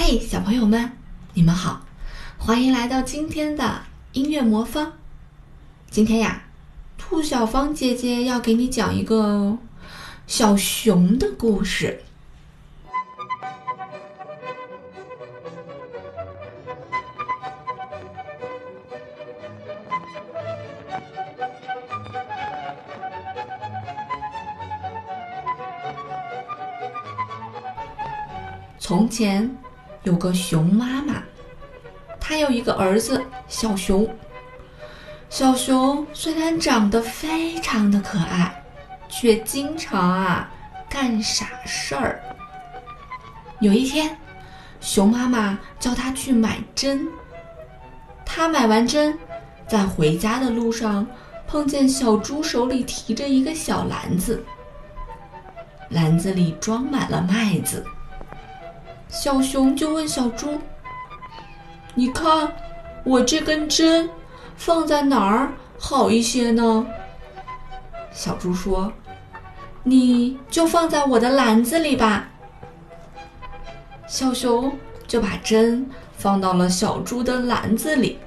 嘿，小朋友们，你们好，欢迎来到今天的音乐魔方。今天呀，兔小芳姐姐要给你讲一个小熊的故事。从前有个熊妈妈，她有一个儿子小熊。小熊虽然长得非常的可爱，却经常啊干傻事儿。有一天，熊妈妈叫他去买针。他买完针，在回家的路上碰见小猪手里提着一个小篮子，篮子里装满了麦子。小熊就问小猪：“你看，我这根针放在哪儿好一些呢？”小猪说：“你就放在我的篮子里吧。”小熊就把针放到了小猪的篮子里。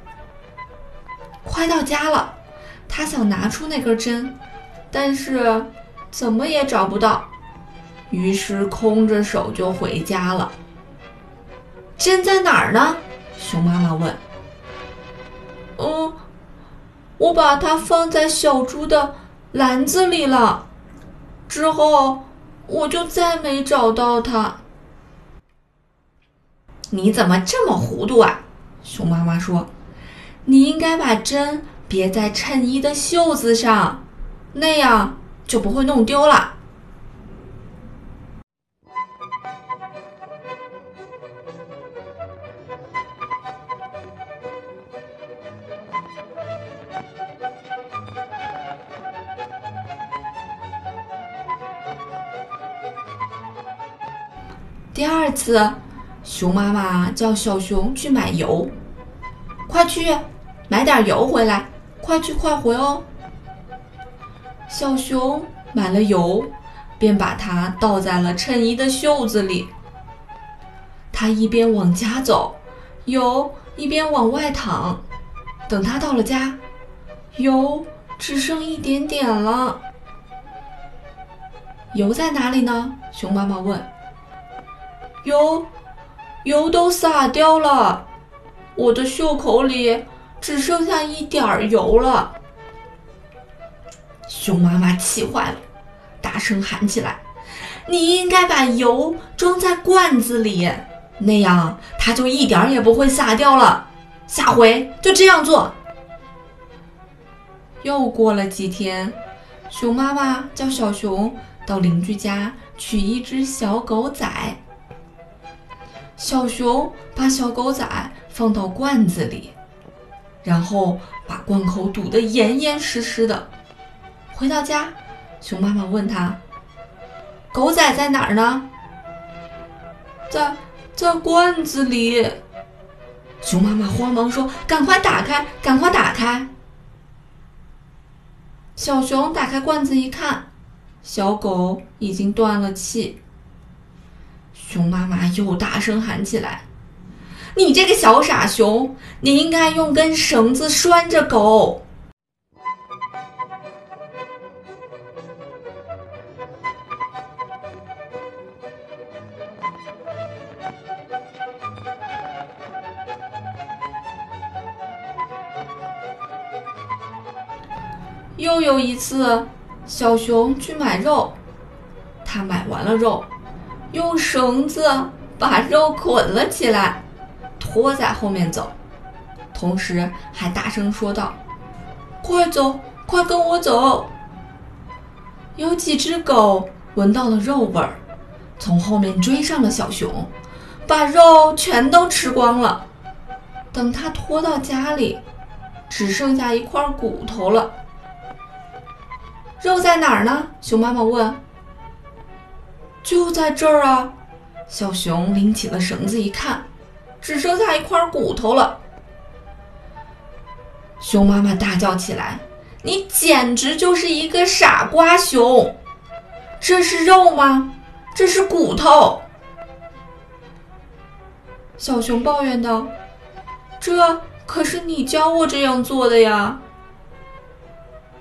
快到家了，他想拿出那根针，但是怎么也找不到，于是空着手就回家了。针在哪儿呢？熊妈妈问。“嗯，我把它放在小猪的篮子里了，之后我就再没找到它。”你怎么这么糊涂啊？熊妈妈说：“你应该把针别在衬衣的袖子上，那样就不会弄丢了。”第二次，熊妈妈叫小熊去买油，快去买点油回来，快去快回哦。小熊买了油，便把它倒在了衬衣的袖子里。他一边往家走，油一边往外淌。等他到了家，油只剩一点点了。油在哪里呢？熊妈妈问。油，油都洒掉了，我的袖口里只剩下一点儿油了。熊妈妈气坏了，大声喊起来：“你应该把油装在罐子里，那样它就一点也不会洒掉了。下回就这样做。”又过了几天，熊妈妈叫小熊到邻居家取一只小狗仔。小熊把小狗仔放到罐子里，然后把罐口堵得严严实实的。回到家，熊妈妈问他：“狗仔在哪儿呢？”“在在罐子里。”熊妈妈慌忙说：“赶快打开，赶快打开！”小熊打开罐子一看，小狗已经断了气。熊妈妈又大声喊起来：“你这个小傻熊，你应该用根绳子拴着狗。”又有一次，小熊去买肉，他买完了肉。用绳子把肉捆了起来，拖在后面走，同时还大声说道：“快走，快跟我走！”有几只狗闻到了肉味儿，从后面追上了小熊，把肉全都吃光了。等他拖到家里，只剩下一块骨头了。肉在哪儿呢？熊妈妈问。就在这儿啊！小熊拎起了绳子一看，只剩下一块骨头了。熊妈妈大叫起来：“你简直就是一个傻瓜熊！这是肉吗？这是骨头！”小熊抱怨道：“这可是你教我这样做的呀！”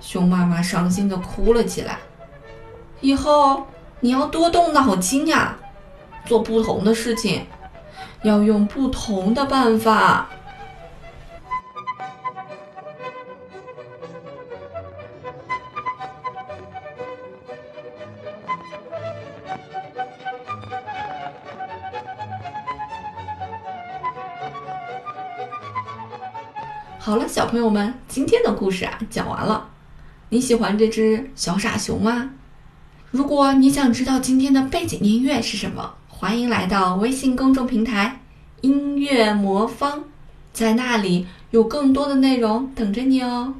熊妈妈伤心的哭了起来。以后你要多动脑筋呀，做不同的事情，要用不同的办法。好了，小朋友们，今天的故事啊讲完了。你喜欢这只小傻熊吗？如果你想知道今天的背景音乐是什么，欢迎来到微信公众平台“音乐魔方”，在那里有更多的内容等着你哦。